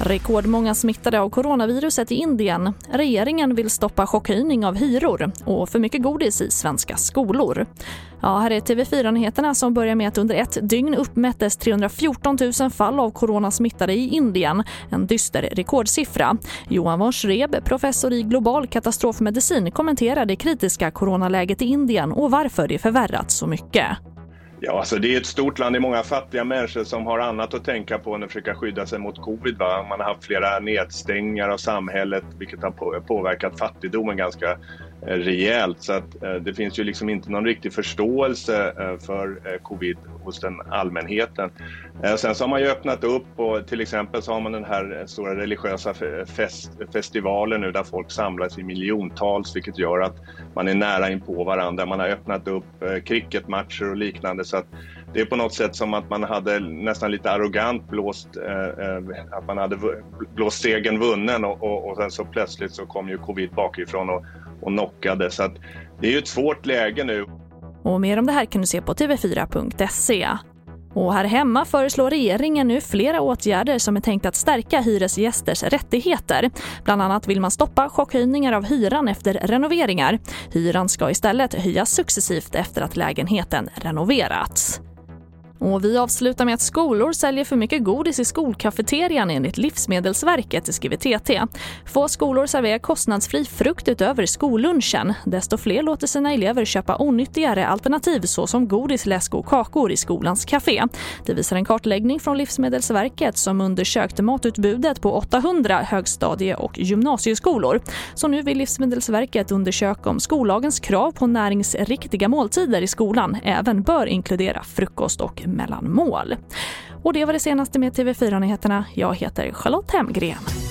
Rekordmånga smittade av coronaviruset i Indien. Regeringen vill stoppa chockhöjning av hyror och för mycket godis i svenska skolor. Ja, här är TV4-nyheterna som börjar med att under ett dygn uppmättes 314 000 fall av coronasmittade i Indien. En dyster rekordsiffra. Johan von Schreb, professor i global katastrofmedicin, kommenterar det kritiska coronaläget i Indien och varför det förvärrats så mycket. Ja, alltså det är ett stort land. Det är många fattiga människor som har annat att tänka på än att försöka skydda sig mot covid. Va? Man har haft flera nedstängningar av samhället vilket har påverkat fattigdomen ganska Eh, rejält. Så att, eh, det finns ju liksom inte någon riktig förståelse eh, för covid hos den allmänheten. Sen så har man ju öppnat upp och till exempel så har man den här stora religiösa fest, festivalen nu där folk samlas i miljontals vilket gör att man är nära in på varandra. Man har öppnat upp cricketmatcher och liknande så att det är på något sätt som att man hade nästan lite arrogant blåst, att man hade blåst segern vunnen och, och, och sen så plötsligt så kom ju covid bakifrån och, och knockade så att det är ju ett svårt läge nu. Och mer om det här kan du se på tv4.se. Och här hemma föreslår regeringen nu flera åtgärder som är tänkt att stärka hyresgästers rättigheter. Bland annat vill man stoppa chockhöjningar av hyran efter renoveringar. Hyran ska istället höjas successivt efter att lägenheten renoverats. Och vi avslutar med att skolor säljer för mycket godis i skolkafeterian enligt Livsmedelsverket, skriver TT. Få skolor serverar kostnadsfri frukt utöver skollunchen. Desto fler låter sina elever köpa onyttigare alternativ såsom godis, läsk och kakor i skolans kafé. Det visar en kartläggning från Livsmedelsverket som undersökte matutbudet på 800 högstadie och gymnasieskolor. Så nu vill Livsmedelsverket undersöka om skollagens krav på näringsriktiga måltider i skolan även bör inkludera frukost och mellanmål. Och det var det senaste med TV4-nyheterna. Jag heter Charlotte Hemgren.